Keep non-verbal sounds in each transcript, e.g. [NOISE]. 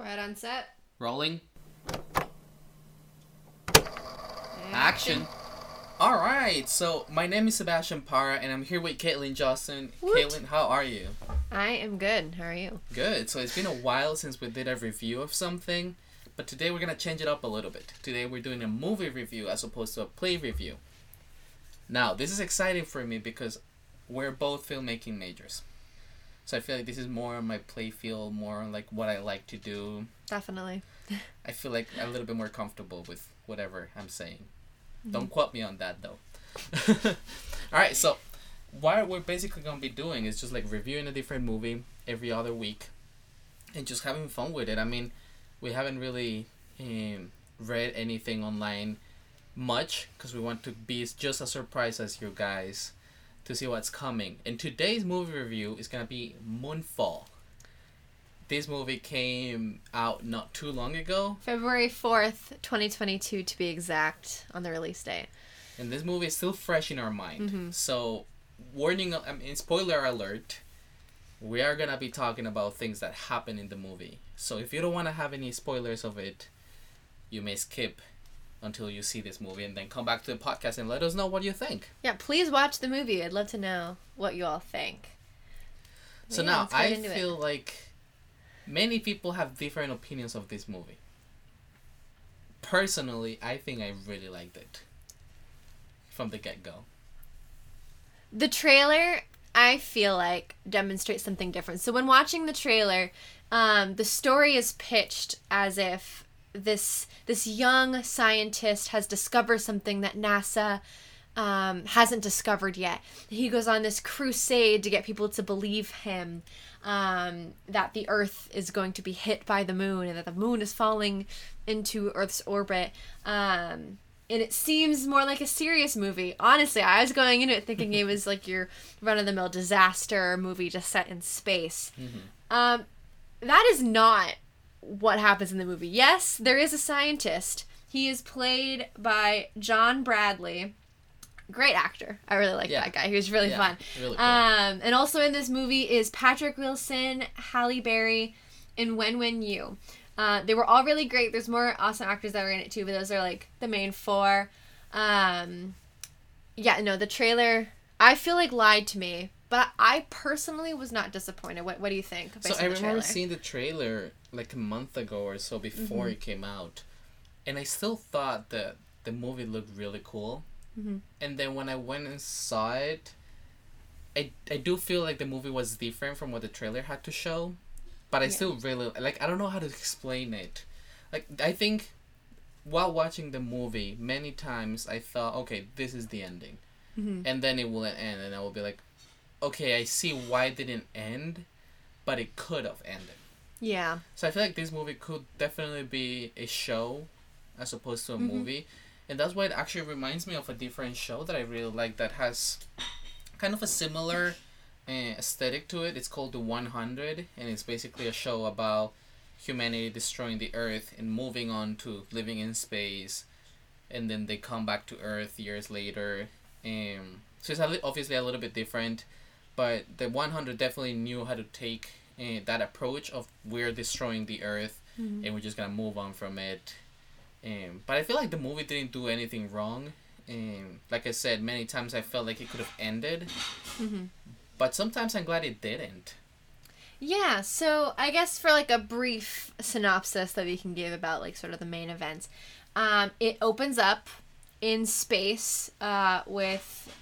Quiet on set. Rolling. Action. All right. So my name is Sebastian Parra, and I'm here with Caitlin Johnson. Caitlin, how are you? I am good. How are you? Good. So it's been a while since we did a review of something, but today we're gonna change it up a little bit. Today we're doing a movie review as opposed to a play review. Now this is exciting for me because we're both filmmaking majors. So I feel like this is more on my play field, more like what I like to do. Definitely. [LAUGHS] I feel like a little bit more comfortable with whatever I'm saying. Don't quote me on that though. [LAUGHS] All right, so what we're basically gonna be doing is just like reviewing a different movie every other week, and just having fun with it. I mean, we haven't really um, read anything online much because we want to be just as surprised as you guys to see what's coming. And today's movie review is gonna be Moonfall. This movie came out not too long ago, February 4th, 2022 to be exact, on the release date. and this movie is still fresh in our mind. Mhm. So, warning, I mean, spoiler alert, we are gonna be talking about things that happen in the movie. So, if you don't want to have any spoilers of it, you may skip until you see this movie and then come back to the podcast and let us know what you think. Yeah, please watch the movie. I'd love to know what you all think. So Yeah, now I into it. feel like many people have different opinions of this movie. Personally, I think I really liked it from the get go. The trailer, I feel like, demonstrates something different. So when watching the trailer, um, the story is pitched as if this this young scientist has discovered something that NASA um, hasn't discovered yet. He goes on this crusade to get people to believe him um, that the Earth is going to be hit by the moon and that the moon is falling into Earth's orbit. Um, and it seems more like a serious movie. Honestly, I was going into it thinking it was like your run of the mill disaster movie just set in space. Um, that is not what happens in the movie. Yes, there is a scientist. He is played by John Bradley. Great actor. I really like Yeah. that guy. He was really Yeah, fun. really cool. Um, and also in this movie is Patrick Wilson, Halle Berry, and Wen Wen Yu. Uh, they were all really great. There's more awesome actors that were in it too, but those are like the main four. Um, yeah, no, the trailer I feel like lied to me, but I personally was not disappointed. What What do you think? So I remember seeing the trailer like a month ago or so before Mm-hmm. it came out, and I still thought that the movie looked really cool. Mhm. And then when I went and saw it, I I do feel like the movie was different from what the trailer had to show, but I Yeah. still really like I don't know how to explain it. Like I think while watching the movie, many times I thought, okay, this is the ending, Mhm. and then it will end, and I will be like, okay, I see why it didn't end, but it could have ended. Yeah. So I feel like this movie could definitely be a show as opposed to a Mhm. movie. And that's why it actually reminds me of a different show that I really like that has kind of a similar uh, aesthetic to it. It's called The 100 and it's basically a show about humanity destroying the earth and moving on to living in space and then they come back to earth years later. Um, so it's obviously a little bit different, but the 100 definitely knew how to take uh, that approach of we're destroying the earth Mhm. and we're just gonna move on from it. Um, but I feel like the movie didn't do anything wrong. Um, like I said, many times I felt like it could have ended, Mhm. but sometimes I'm glad it didn't. Yeah, so I guess for like a brief synopsis that we can give about like sort of the main events, um, it opens up in space uh, with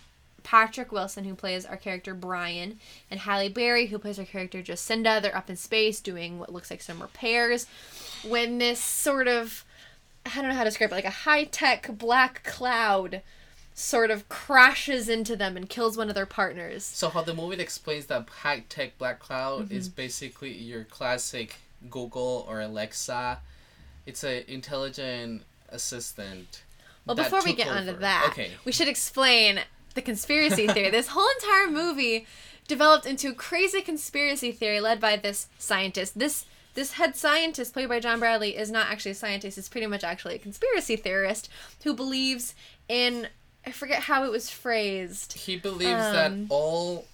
Patrick Wilson, who plays our character Brian, and Halle Berry, who plays our character Jacinda. They're up in space doing what looks like some repairs when this sort of, I don't know how to describe it, like a high tech black cloud sort of crashes into them and kills one of their partners. So how the movie explains that high tech black cloud is mm-hmm. basically your classic Google or Alexa. It's a intelligent assistant. Well, before we get onto that, okay. we should explain the conspiracy theory. this whole entire movie developed into a crazy conspiracy theory led by this scientist. This this head scientist played by John Bradley is not actually a scientist. He's pretty much actually a conspiracy theorist who believes in I forget how it was phrased. He believes that Um, all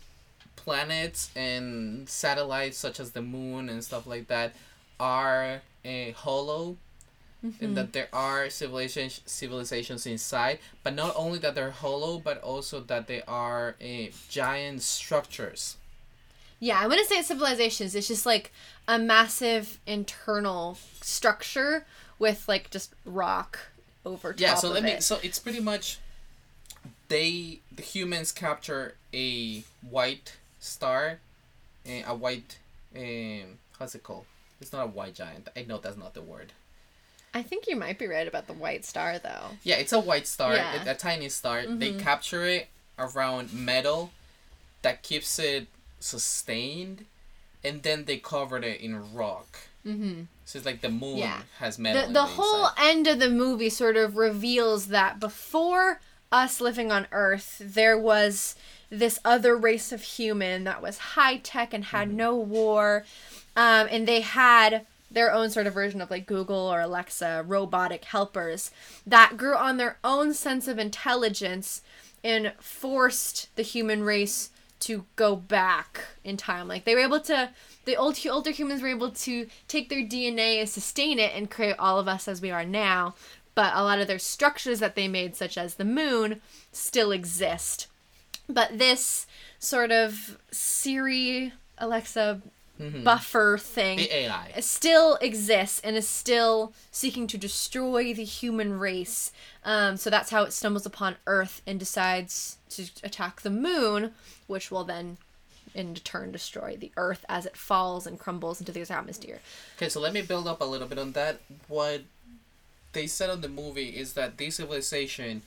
planets and satellites, such as the moon and stuff like that, are uh, hollow and that there are civilizations civilizations inside but not only that they're hollow but also that they are uh, giant structures. Yeah, I wouldn't say it's civilizations. It's just like a massive internal structure with like just rock over top yeah so of let me it. so it's pretty much they the humans capture a white star eh, a white um how's it called? It's not a white giant. I know that's not the word I think you might be right about the white star though. yeah it's a white star Yeah. Mm-hmm. a, a tiny star they capture it around metal that keeps it sustained and then they covered it in rock Mm-hmm. so it's like the moon Yeah. has metal The the whole inside. end of the movie sort of reveals that before us living on Earth, there was this other race of human that was high tech and had no war, um, and they had their own sort of version of like Google or Alexa robotic helpers that grew on their own sense of intelligence and forced the human race to go back in time. Like they were able to, the old older humans were able to take their DNA and sustain it and create all of us as we are now. But a lot of their structures that they made, such as the moon, still exist. But this sort of Siri, Alexa buffer thing the ai still exists and is still seeking to destroy the human race. Um, so that's how it stumbles upon Earth and decides to attack the moon, which will then, in turn, destroy the Earth as it falls and crumbles into the atmosphere. Okay, so let me build up a little bit on that. What they said on the movie is that this civilization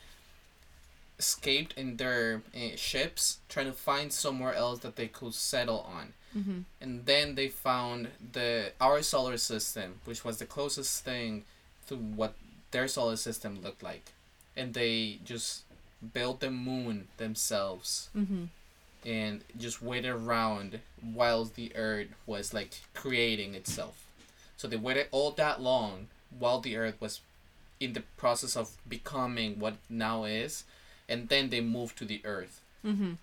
escaped in their uh, ships, trying to find somewhere else that they could settle on. Mm-hmm. And then they found the our solar system, which was the closest thing to what their solar system looked like, and they just built the moon themselves Mm-hmm. and just waited around while the earth was like creating itself. So they waited all that long while the earth was in the process of becoming what now is, and then they move to the earth. Mm-hmm.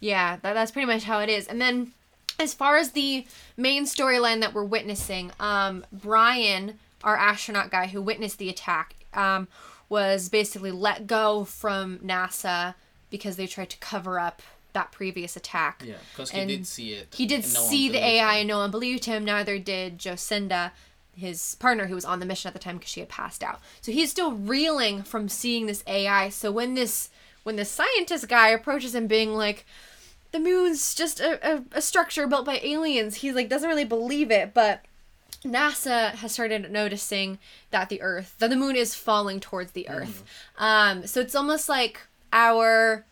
Yeah, that, that's pretty much how it is. And then, as far as the main storyline that we're witnessing, um, Brian, our astronaut guy who witnessed the attack, um, was basically let go from NASA because they tried to cover up that previous attack. Yeah, because he did see it. He did no see the AI and no one believed him. Neither did Jocinda, his partner who was on the mission at the time because she had passed out. So he's still reeling from seeing this AI. So when this when the scientist guy approaches him being like, the moon's just a, a, a structure built by aliens, he like doesn't really believe it, but NASA has started noticing that the Earth, that the moon is falling towards the Earth. Um, so it's almost like our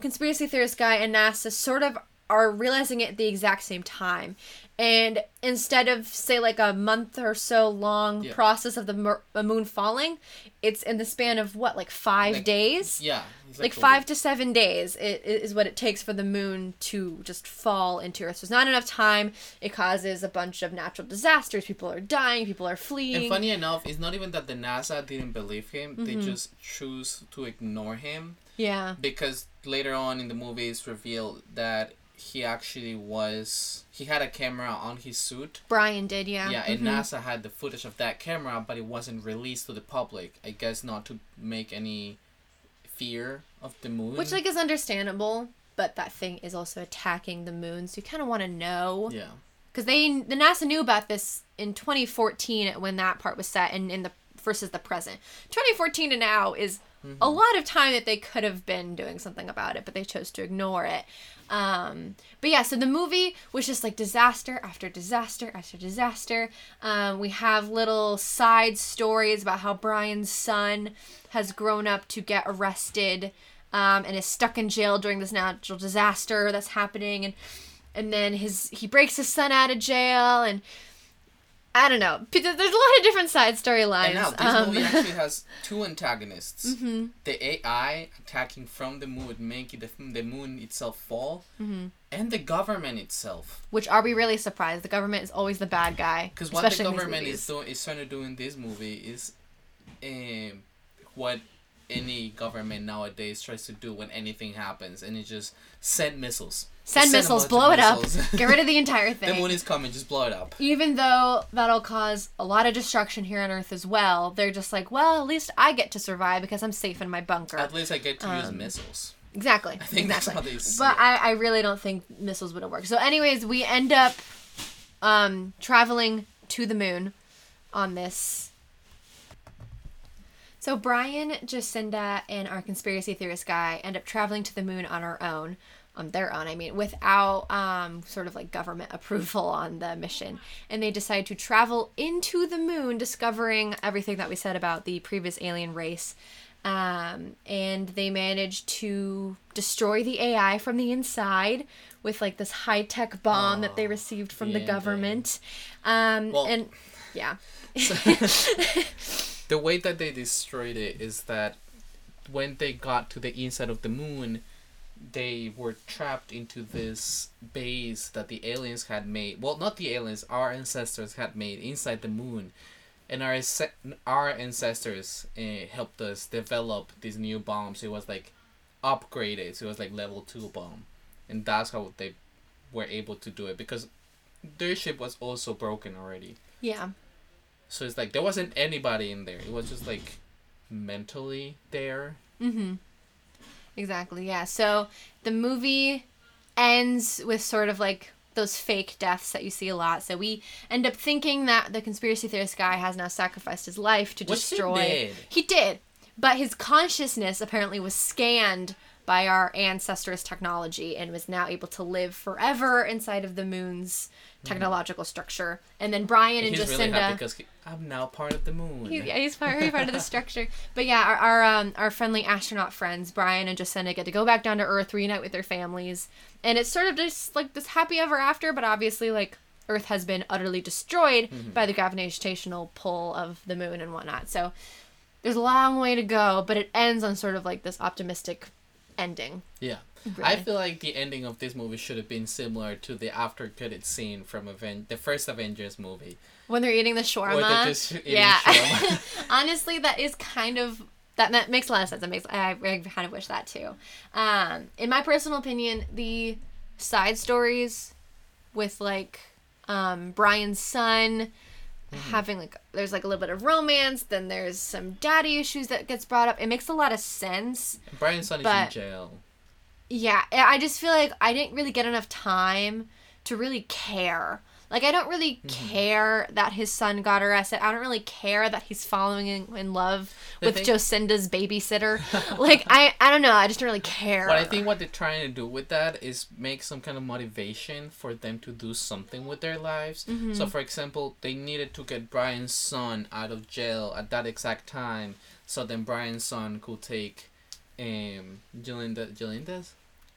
conspiracy theorist guy and NASA sort of are realizing it at the exact same time. And instead of say like a month or so long Yeah. process of the mer- moon falling, it's in the span of what like five Like, days? Yeah, it's like five to seven days it, it is what it takes for the moon to just fall into earth. So it's not enough time. It causes a bunch of natural disasters. People are dying. People are fleeing. And funny enough, it's not even that the NASA didn't believe him; they Mm-hmm. just choose to ignore him. Yeah. Because later on in the movie it's revealed that he actually was he had a camera on his suit. brian did yeah Yeah, and Mhm. NASA had the footage of that camera, but it wasn't released to the public. I guess not to make any fear of the moon. which like is understandable but that thing is also attacking the moon so you kind of want to know yeah, because they the NASA knew about this in 2014 when that part was set and in the versus the present 2014 to now is a lot of time that they could have been doing something about it but they chose to ignore it. Um but yeah so the movie was just like disaster after disaster after disaster. Um we have little side stories about how brian's son has grown up to get arrested um, and is stuck in jail during this natural disaster that's happening. And and then his he breaks his son out of jail and I don't know. There's a lot of different side storylines. and now this Um, movie actually [LAUGHS] has two antagonists: Mm-hmm. the AI attacking from the moon, making the the moon itself fall, Mm-hmm. and the government itself. which are we really surprised? The government is always the bad guy. Because what the especially in these government is doing is trying to do in this movie is, um, what any government nowadays tries to do when anything happens, and it just send missiles. Send a missiles, blow it up, [LAUGHS] get rid of the entire [LAUGHS] thing. the moon is coming, just blow it up. Even though that'll cause a lot of destruction here on Earth as well, they're just like, well, at least I get to survive because I'm safe in my bunker. At least I get to use Um, missiles. Exactly. [LAUGHS] I think that's how they see But it. I, I really don't think missiles would have worked. So, anyways, we end up um, traveling to the moon on this. So Brian, Jacinda, and our conspiracy theorist guy end up traveling to the moon on our own, on their own. I mean, without um, sort of like government [LAUGHS] approval on the mission, and they decide to travel into the moon, discovering everything that we said about the previous alien race. Um, and they manage to destroy the AI from the inside with like this high tech bomb that they Oh, received from the the government. Um, Well- and yeah. [LAUGHS] [LAUGHS] the way that they destroyed it is that when they got to the inside of the moon, they were trapped into this base that the aliens had made. Well, not the aliens, our ancestors had made inside the moon. And our our ancestors uh, helped us develop these new bombs. It was like upgraded. So it was like level 2 bomb. And that's how they were able to do it because their ship was also broken already. Yeah. So it's like there wasn't anybody in there. It was just like mentally there. Mm-hmm. Exactly. Yeah. So the movie ends with sort of like those fake deaths that you see a lot. So we end up thinking that the conspiracy theorist guy has now sacrificed his life to Which he destroy. did. He did, but his consciousness apparently was scanned by our ancestors' technology and was now able to live forever inside of the moon's technological structure. And then Brian and He's Jacinda. really happy because he, I'm now part of the moon. He, yeah, he's part, he's part of the structure. But yeah, our our, um, our friendly astronaut friends, Brian and Jacinda, get to go back down to Earth, reunite with their families, and it's sort of just like this happy ever after. But obviously, like Earth has been utterly destroyed by the gravitational pull of the moon and whatnot. So there's a long way to go, but it ends on sort of like this optimistic ending. Yeah. I feel like the ending of this movie should have been similar to the after credit scene from Aven- the first Avengers movie. When they're eating the shawarma, eating yeah. shawarma. [LAUGHS] Honestly, that is kind of that, that makes a lot of sense. That makes I, I kind of wish that too. Um, in my personal opinion, the side stories with like um, Brian's son Mm-hmm. having like there's like a little bit of romance, then there's some daddy issues that gets brought up. It makes a lot of sense. Brian's son is in jail. Yeah, I just feel like I didn't really get enough time to really care. Like I don't really Mm-hmm. care that his son got arrested. I don't really care that he's falling in, in love The with thing- Jocinda's babysitter. [LAUGHS] like I I don't know. I just don't really care. But I think what they're trying to do with that is make some kind of motivation for them to do something with their lives. Mm-hmm. So, for example, they needed to get Brian's son out of jail at that exact time, so then Brian's son could take, um, Jalinda, Jalinda's,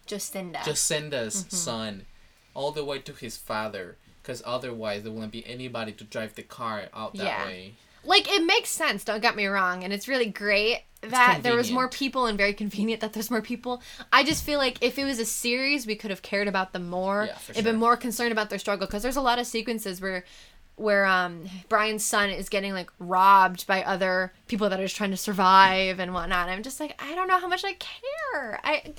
Jocinda. Jacinda's son, all the way to his father, because otherwise there wouldn't be anybody to drive the car out that Yeah. way. like it makes sense. Don't get me wrong, and it's really great that there was more people and very convenient that there's more people. I just feel like if it was a series, we could have cared about them more. Yeah, for and been more concerned about their struggle because there's a lot of sequences where where um Brian's son is getting like robbed by other people that are just trying to survive and whatnot. I'm just like I don't know how much I care. I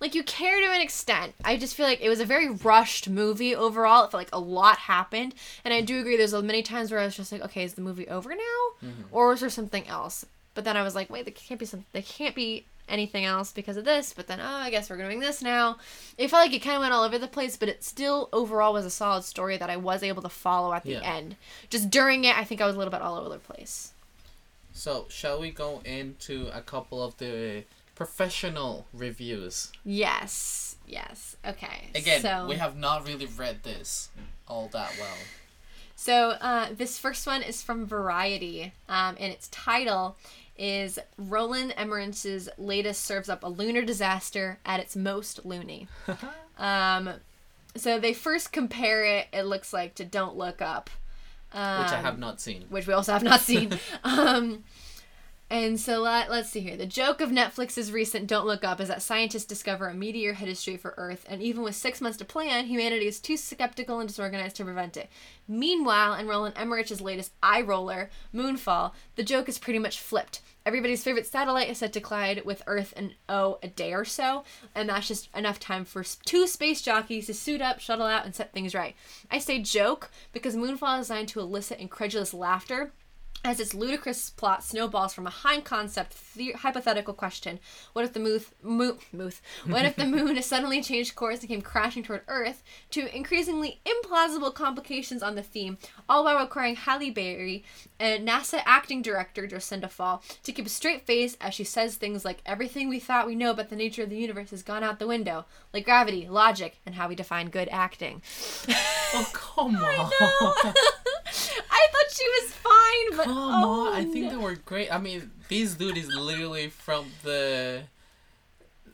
like you care to an extent. I just feel like it was a very rushed movie overall. It felt like a lot happened, and I do agree. There's many times where I was just like, okay, is the movie over now, mm-hmm. or is there something else? But then I was like, wait, there can't be some. There can't be anything else because of this. But then, oh, I guess we're doing this now. It felt like it kind of went all over the place, but it still overall was a solid story that I was able to follow at the Yeah. end. Just during it, I think I was a little bit all over the place. So, shall we go into a couple of the professional reviews? Yes, yes. Okay. Again, so... we have not really read this all that well. So uh, this first one is from Variety, um, and its title is Roland Emmerich's latest serves up a lunar disaster at its most loony. [LAUGHS] um, so they first compare it, it looks like, to Don't Look Up. Um, Which I have not seen. which we also have not seen. [LAUGHS] um, And so let, let's see here. The joke of Netflix's recent Don't Look Up is that scientists discover a meteor headed straight for Earth, and even with six months to plan, humanity is too skeptical and disorganized to prevent it. Meanwhile, in Roland Emmerich's latest eye roller, Moonfall, the joke is pretty much flipped. Everybody's favorite satellite is set to collide with Earth in, oh, a day or so, and that's just enough time for two space jockeys to suit up, shuttle out, and set things right. I say joke because Moonfall is designed to elicit incredulous laughter as its ludicrous plot snowballs from a high concept the- hypothetical question what if the moon, mo- mooth, what if the [LAUGHS] moon suddenly changed course and came crashing toward earth to increasingly implausible complications on the theme all while requiring halle berry and nasa acting director jacinda fowler to keep a straight face as she says things like everything we thought we know about the nature of the universe has gone out the window like gravity logic and how we define good acting [LAUGHS] Oh come [LAUGHS] on. I thought she was fine, but Come oh, on, I think they were great. I mean, this dude is literally from the,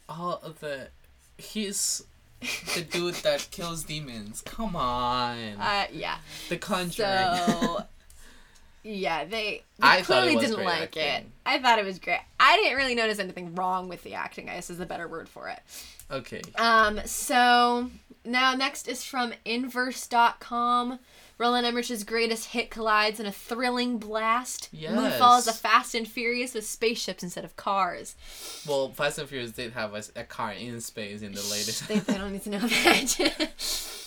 all of the, he's the dude that kills demons. Come on, Uh, yeah. The Conjuring. So, [LAUGHS] yeah, they, they I clearly didn't like it. I thought it was great. I didn't really notice anything wrong with the acting. I guess is the better word for it. okay. Um, so now next is from Inverse.com. Roland Emmerich's greatest hit collides in a thrilling blast. Moonfall is a Fast and Furious with spaceships instead of cars. Well, Fast and Furious did have a car in space in the latest. they, they don't need to know that.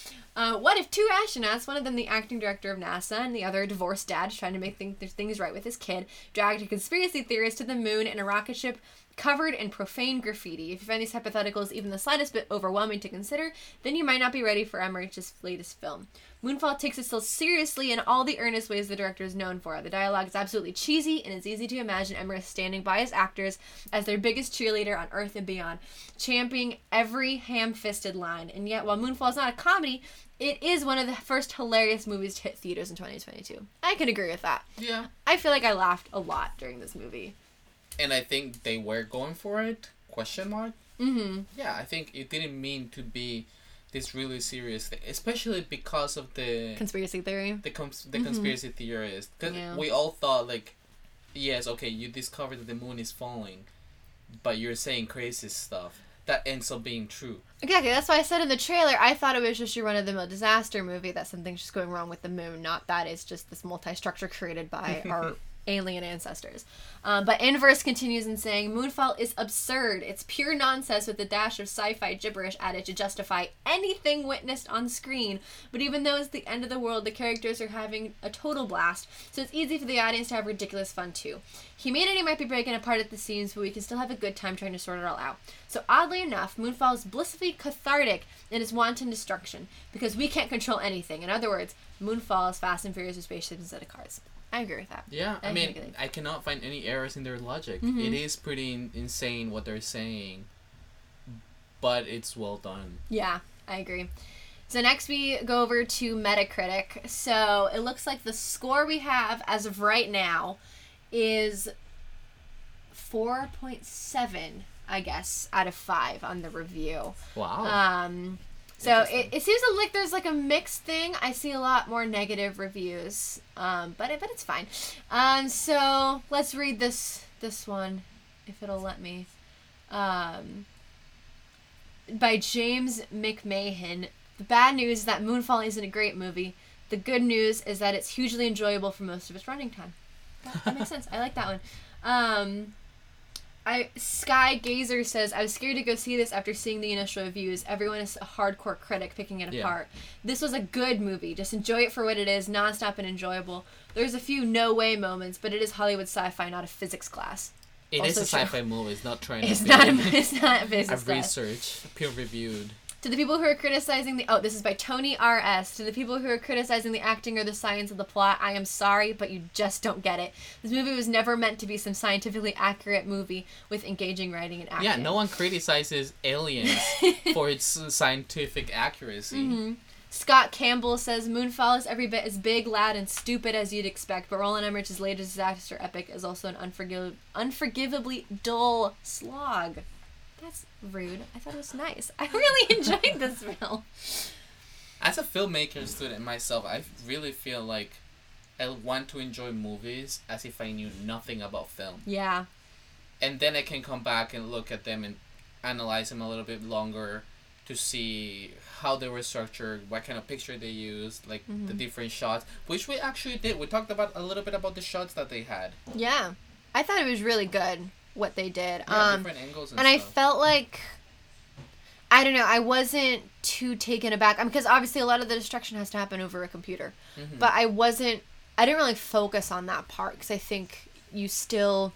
[LAUGHS] uh, what if two astronauts, one of them the acting director of NASA and the other a divorced dad trying to make things, things right with his kid, dragged a conspiracy theorist to the moon in a rocket ship covered in profane graffiti? If you find these hypotheticals even the slightest bit overwhelming to consider, then you might not be ready for Emmerich's latest film. Moonfall takes itself so seriously in all the earnest ways the director is known for. The dialogue is absolutely cheesy, and it's easy to imagine Emmerich standing by his actors as their biggest cheerleader on Earth and beyond, championing every ham-fisted line. And yet, while Moonfall is not a comedy, it is one of the first hilarious movies to hit theaters in 2022. I can agree with that. yeah. I feel like I laughed a lot during this movie. And I think they were going for it. Question mark. Mm-hmm. Yeah, I think it didn't mean to be this really serious thing, especially because of the Conspiracy theory. the cons- the conspiracy theorists. Because Yeah. we all thought like, yes, okay, you discovered that the moon is falling, but you're saying crazy stuff that ends up being true. Exactly. That's why I said in the trailer, I thought it was just your run of the mill disaster movie that something's just going wrong with the moon, not that it's just this multi structure created by [LAUGHS] our alien ancestors. Um, but Inverse continues in saying Moonfall is absurd. It's pure nonsense with a dash of sci fi gibberish added to justify anything witnessed on screen. But even though it's the end of the world, the characters are having a total blast, so it's easy for the audience to have ridiculous fun too. Humanity might be breaking apart at the seams, but we can still have a good time trying to sort it all out. So oddly enough, Moonfall is blissfully cathartic in its wanton destruction because we can't control anything. In other words, Moonfall is Fast and Furious with spaceships instead of cars. I agree with that. Yeah, I I mean, think it is. I cannot find any errors in their logic. Mhm. It is pretty in- insane what they're saying, but it's well done. Yeah, I agree. So next we go over to Metacritic. So it looks like the score we have as of right now is 4.7, I guess, out of 5 on the review. Wow. Um, so it, it seems like there's like a mixed thing. I see a lot more negative reviews, um, but it, but it's fine. Um, so let's read this this one, if it'll let me. Um, by James McMahon. The bad news is that Moonfall isn't a great movie. The good news is that it's hugely enjoyable for most of its running time. That, that makes [LAUGHS] sense. I like that one. Um, I Sky Gazer says I was scared to go see this after seeing the initial reviews. Everyone is a hardcore critic picking it Yeah. apart. This was a good movie. Just enjoy it for what it is, nonstop and enjoyable. There's a few no way moments, but it is Hollywood sci-fi, not a physics class. It is also a sci-fi movie. It's not trying It's to be. not. A, [LAUGHS] it's not a physics I've researched, peer reviewed. To the people who are criticizing the oh, this is by Tony R.S. To the people who are criticizing the acting or the science of the plot, I am sorry, but you just don't get it. This movie was never meant to be some scientifically accurate movie with engaging writing and acting. Yeah, no one criticizes Aliens [LAUGHS] for its scientific accuracy. Mm-hmm. Scott Campbell says Moonfall is every bit as big, loud, and stupid as you'd expect, but Roland Emmerich's latest disaster epic is also an unforgiv- unforgivably dull slog. That's rude. I thought it was nice. [LAUGHS] I really enjoyed this film. As a filmmaker student myself, I really feel like I want to enjoy movies as if I knew nothing about film. Yeah. And then I can come back and look at them and analyze them a little bit longer to see how they were structured, what kind of picture they used, like the Mm-hmm. different shots, which we actually did. We talked about a little bit about the shots that they had. Yeah. I thought it was really good what they did. Yeah, um different angles and, and I felt like I don't know, I wasn't too taken aback. I mean, because obviously a lot of the destruction has to happen over a computer. Mhm. But I wasn't I didn't really focus on that part because I think you still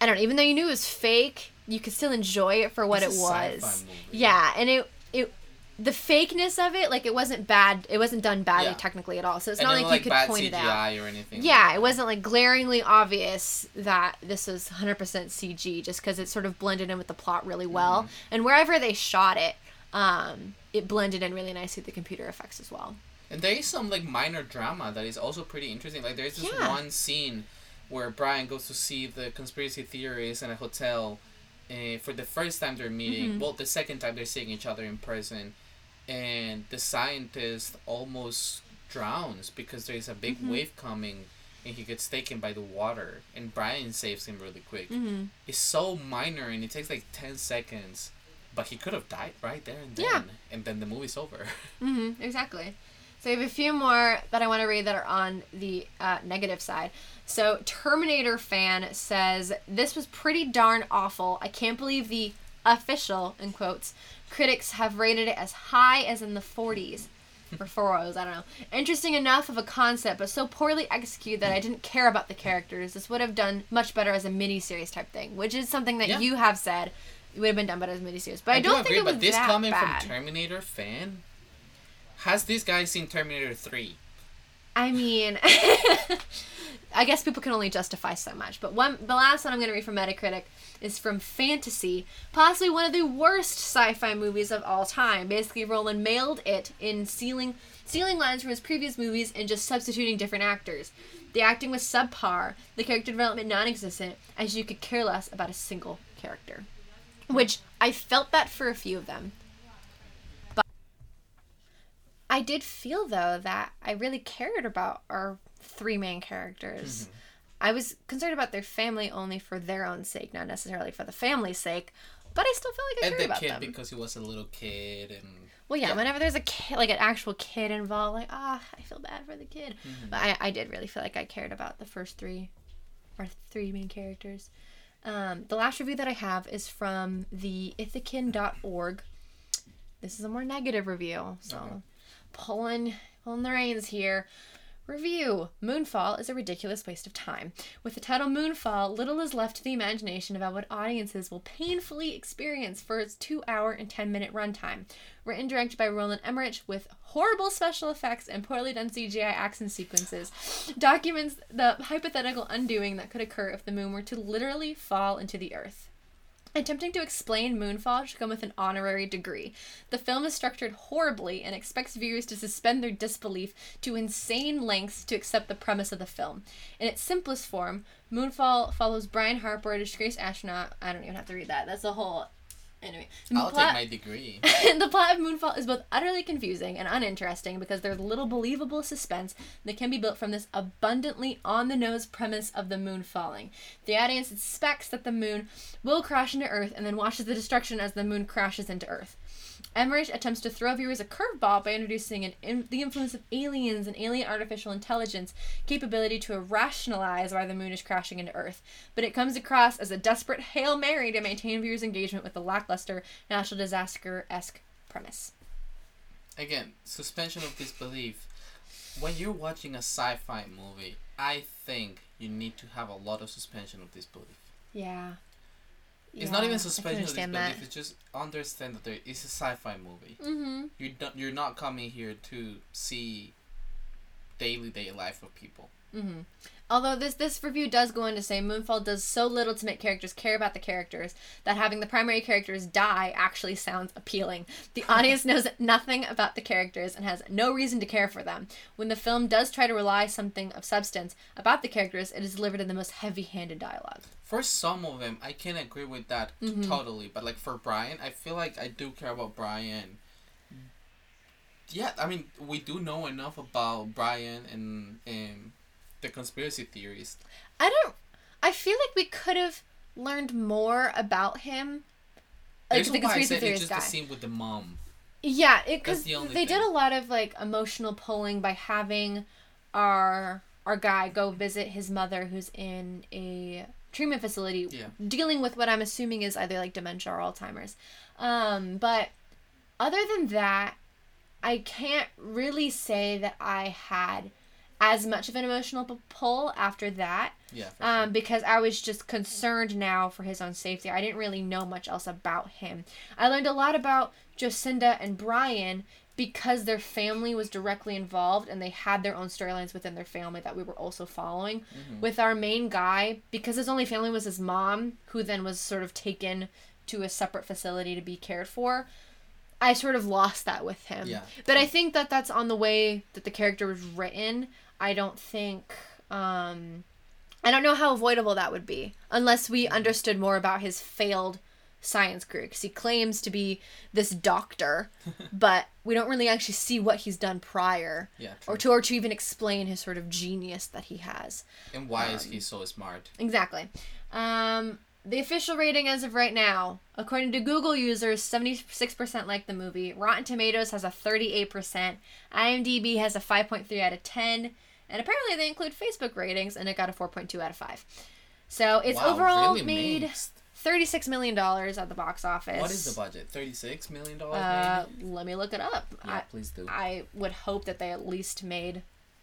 I don't know, even though you knew it was fake, you could still enjoy it for what It's it was. Yeah, and it it the fakeness of it, like it wasn't bad. It wasn't done badly Yeah. technically at all. So it's and not like, like you could point CGI it out. or anything. Yeah, it wasn't like glaringly obvious that this was 100% CG just because it sort of blended in with the plot really well. Mm-hmm. And wherever they shot it, um, it blended in really nicely with the computer effects as well. And there is some like minor drama that is also pretty interesting. Like there's this Yeah. one scene where Brian goes to see the conspiracy theories in a hotel. Uh, for the first time they're meeting, Mhm. well, the second time they're seeing each other in person, and the scientist almost drowns because there is a big Mhm. wave coming, and he gets taken by the water, and Brian saves him really quick. Mm-hmm. It's so minor, and it takes like ten seconds, but he could have died right there and then, Yeah. and then the movie's over. [LAUGHS] Mm-hmm, exactly. So we have a few more that I want to read that are on the uh, negative side. So Terminator fan says this was pretty darn awful. I can't believe the official in quotes critics have rated it as high as in the 40s or [LAUGHS] 40s. I don't know. Interesting enough of a concept, but so poorly executed that I didn't care about the characters. This would have done much better as a miniseries type thing, which is something that Yeah. you have said it would have been done better as a miniseries. But I, do don't agree, think it was but this that coming bad. from Terminator fan, has this guy seen Terminator three? I mean, [LAUGHS] I guess people can only justify so much. But one, the last one I'm going to read from Metacritic is from Fantasy, possibly one of the worst sci-fi movies of all time. Basically, Roland mailed it in stealing stealing lines from his previous movies and just substituting different actors. The acting was subpar, the character development non-existent, as you could care less about a single character. Which I felt that for a few of them. I did feel though that I really cared about our three main characters. Mm-hmm. I was concerned about their family only for their own sake, not necessarily for the family's sake. But I still feel like I And cared the about kid them. because he was a little kid and well, yeah, yeah. whenever there's a kid, like an actual kid involved, like ah, I feel bad for the kid. Mm-hmm. But I, I did really feel like I cared about the first three, our three main characters. Um, the last review that I have is from the ithacan.org. This is a more negative review, so Okay. Pulling pulling the reins here. Review Moonfall is a ridiculous waste of time. With the title Moonfall, little is left to the imagination about what audiences will painfully experience for its 2 hour and 10 minute runtime. Written and directed by Roland Emmerich with horrible special effects and poorly done CGI action sequences, documents the hypothetical undoing that could occur if the moon were to literally fall into the earth. Attempting to explain Moonfall should come with an honorary degree. The film is structured horribly and expects viewers to suspend their disbelief to insane lengths to accept the premise of the film. In its simplest form, Moonfall follows Brian Harper, a disgraced astronaut. I don't even have to read that. That's a whole. Anyway, the I'll plot- take my degree. [LAUGHS] the plot of Moonfall is both utterly confusing and uninteresting because there's little believable suspense that can be built from this abundantly on the nose premise of the moon falling. The audience expects that the moon will crash into Earth and then watches the destruction as the moon crashes into Earth. Emmerich attempts to throw viewers a curveball by introducing an in, the influence of aliens and alien artificial intelligence capability to rationalize why the moon is crashing into Earth, but it comes across as a desperate Hail Mary to maintain viewers' engagement with the lackluster natural disaster esque premise. Again, suspension of disbelief. When you're watching a sci-fi movie, I think you need to have a lot of suspension of disbelief. Yeah. it's not even suspension of disbelief. that. It's just understand that there is a sci-fi movie. Mm-hmm. You don't. You're not coming here to see daily day life of people. Mm-hmm. Although this this review does go on to say Moonfall does so little to make characters care about the characters that having the primary characters die actually sounds appealing. The [LAUGHS] audience knows nothing about the characters and has no reason to care for them. When the film does try to rely something of substance about the characters, it is delivered in the most heavy-handed dialogue. For some of them, I can agree with that Mhm. totally. But like for Brian, I feel like I do care about Brian yeah, I mean, we do know enough about Brian and and the conspiracy theories. I don't. I feel like we could have learned more about him. Like There's the conspiracy said it's theorist just guy. the scene with the mom. Yeah, because the they did a lot of like emotional pulling by having our our guy go visit his mother who's in a treatment facility Yeah. dealing with what I'm assuming is either like dementia or Alzheimer's. Um, but other than that, I can't really say that I had as much of an emotional pull after that Yeah. um, because I was just concerned now for his own safety. I didn't really know much else about him. I learned a lot about Jacinda and Brian because their family was directly involved and they had their own storylines within their family that we were also following. Mhm. With our main guy, because his only family was his mom, who then was sort of taken to a separate facility to be cared for. I sort of lost that with him. Yeah. But I think that that's on the way that the character was written. I don't think um I don't know how avoidable that would be unless we understood more about his failed science career because he claims to be this doctor, [LAUGHS] but we don't really actually see what he's done prior Yeah. or to or to even explain his sort of genius that he has. and why is um, he so smart? Exactly. Um, the official rating as of right now, according to Google users, 76% like the movie. Rotten Tomatoes has a 38%. IMDb has a 5.3 out of 10. And apparently they include Facebook ratings, and it got a 4.2 out of 5. So it's Wow, overall really made mixed. $36 million at the box office. What is the budget? Thirty-six million dollars. Uh, let me look it up. yeah, I, please do. I would hope that they at least made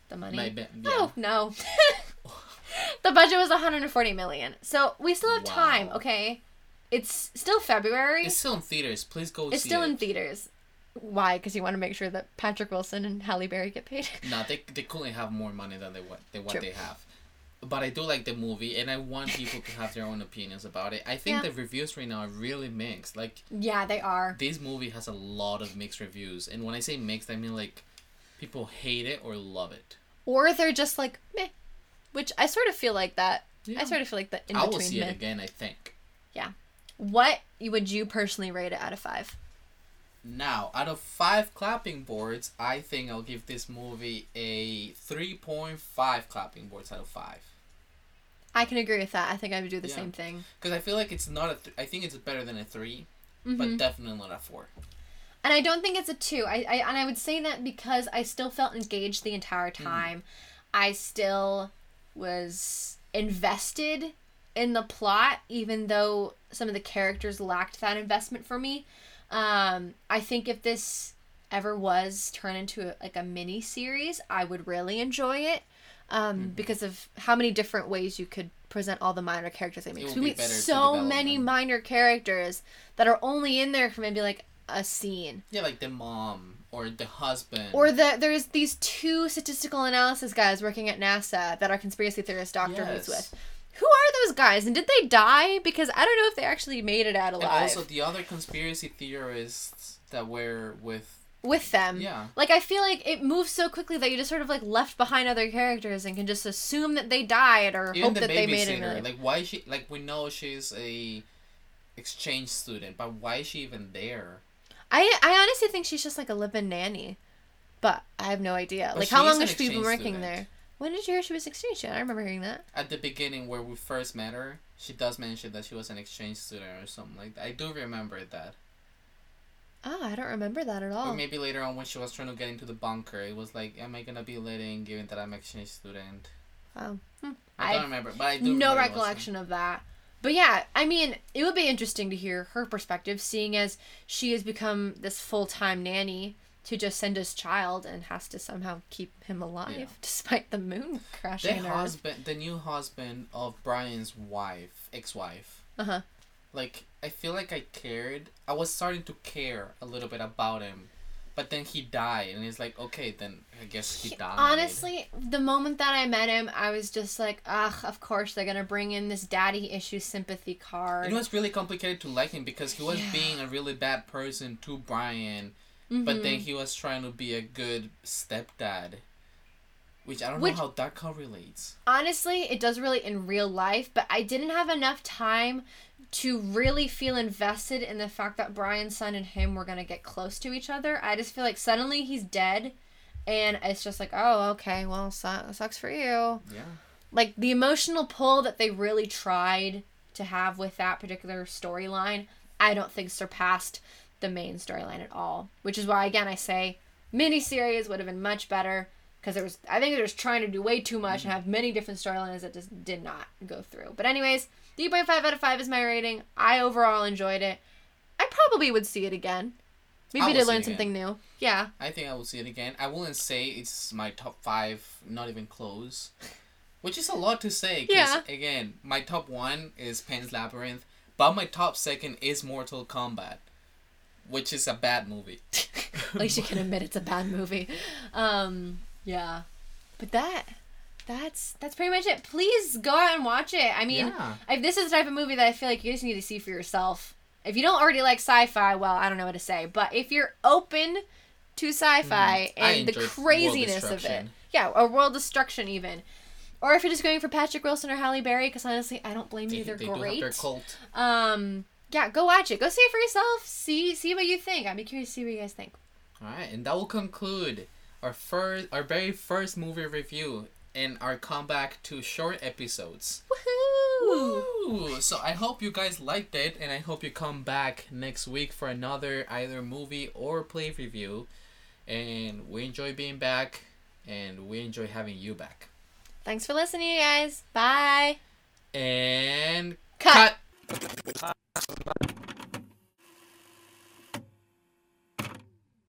the money. Maybe. Yeah. Oh no. [LAUGHS] the budget was 140 million. So we still have time, okay? It's still February. It's It's, still in theaters. Please go see still it. in theaters. Why? Because you want to make sure that Patrick Wilson and Halle Berry get paid. [LAUGHS] No, they, they couldn't have more money than they what than what True. they have. But I do like the movie, and I want people to have their own opinions about it. I think Yeah. the reviews right now are really mixed. Like yeah, they are. this movie has a lot of mixed reviews, and when I say mixed, I mean like people hate it or love it. Or they're just like meh, which I sort of feel like that. Yeah. I sort of feel like the in I will between see it again. I think. Yeah. What would you personally rate it out of five? Now, out of five clapping boards, I think I'll give this movie a three point five clapping boards out of five. I can agree with that. I think I would do the Yeah. same thing. Because I feel like it's not a. Th- I think it's better than a 3 Mhm. but definitely not a four. And I don't think it's a two. I, I and I would say that because I still felt engaged the entire time. I still was invested in the plot, even though some of the characters lacked that investment for me. Um, I think if this ever was turned into a, like a mini series, I would really enjoy it. Um, because of how many different ways you could present all the minor characters they make. We meet so many them. minor characters that are only in there for maybe like a scene. Yeah, like the mom or the husband. Or the there's these two statistical analysis guys working at NASA that our conspiracy theorist doctor Yes. with. Who are those guys and did they die? Because I don't know if they actually made it out and alive also the other conspiracy theorists that were with. with them. Yeah. Like I feel like it moves so quickly that you just sort of like left behind other characters and can just assume that they died or Even hope the that they made it. Like, why is she. Like, we know she's a exchange student, but why is she even there? I I honestly think she's just like a living nanny, but I have no idea. But like how long has she been working student. there? When did you hear she was exchange student? I remember hearing that. At the beginning, where we first met her, she does mention that she was an exchange student or something like that. I do remember that. Oh, I don't remember that at all. Or maybe later on when she was trying to get into the bunker, it was like, am I gonna be letting given that I'm an exchange student? Wow. Hmm. I don't remember, but I do. no recollection of that. But yeah, I mean, it would be interesting to hear her perspective, seeing as she has become this full time nanny to just send his child and has to somehow keep him alive Yeah. [LAUGHS] despite the moon The [LAUGHS] crashing in Earth. husband, the new husband of Brian's wife, ex-wife. Uh huh. Like I feel like I cared. I was starting to care a little bit about him, but then he died, and it's like, okay, then I guess he died. Honestly, the moment that I met him, I was just like, ugh, of course they're gonna bring in this daddy issue sympathy card. it was really complicated to like him because he was Yeah. being a really bad person to Brian, but then Mhm. he was trying to be a good stepdad. Which I don't Which- know how that correlates. honestly, it does really in real life, but I didn't have enough time to really feel invested in the fact that Brian's son and him were gonna get close to each other. I just feel like suddenly he's dead, and it's just like, oh, okay, well, su- sucks for you. Yeah. Like the emotional pull that they really tried to have with that particular storyline, I don't think surpassed the main storyline at all. Which is why, again, I say miniseries would have been much better because there was I think they're just trying to do way too much and mm-hmm. have many different storylines that just did not go through. But anyways, 3.5 out of 5 is my rating. I overall enjoyed it. I probably would see it again. Maybe to learn something new. Yeah. I think I will see it again. I wouldn't say it's my top five, not even close. Which is a lot to say. 'cause, Yeah. Again, my top one is Pan's Labyrinth, but my top second is Mortal Kombat, which is a bad movie. At least you can admit it's a bad movie. Um, yeah. But that that's that's pretty much it. Please go out and watch it. I mean, Yeah. if this is the type of movie that I feel like you just need to see for yourself. If you don't already like sci-fi, well, I don't know what to say. But if you're open to sci-fi Mhm. And the craziness of it, yeah, or world destruction even, or if you're just going for Patrick Wilson or Halle Berry, because honestly, I don't blame They, you. They're they great. their cult. Um, yeah, go watch it. Go see it for yourself. See see what you think. I'd be curious to see what you guys think. All right, and that will conclude our first, our very first movie review and our comeback to short episodes. Woohoo! Woo! So I hope you guys liked it, and I hope you come back next week for another either movie or play review. And we enjoy being back, and we enjoy having you back. Thanks for listening, you guys. Bye. And Cut. cut. nacional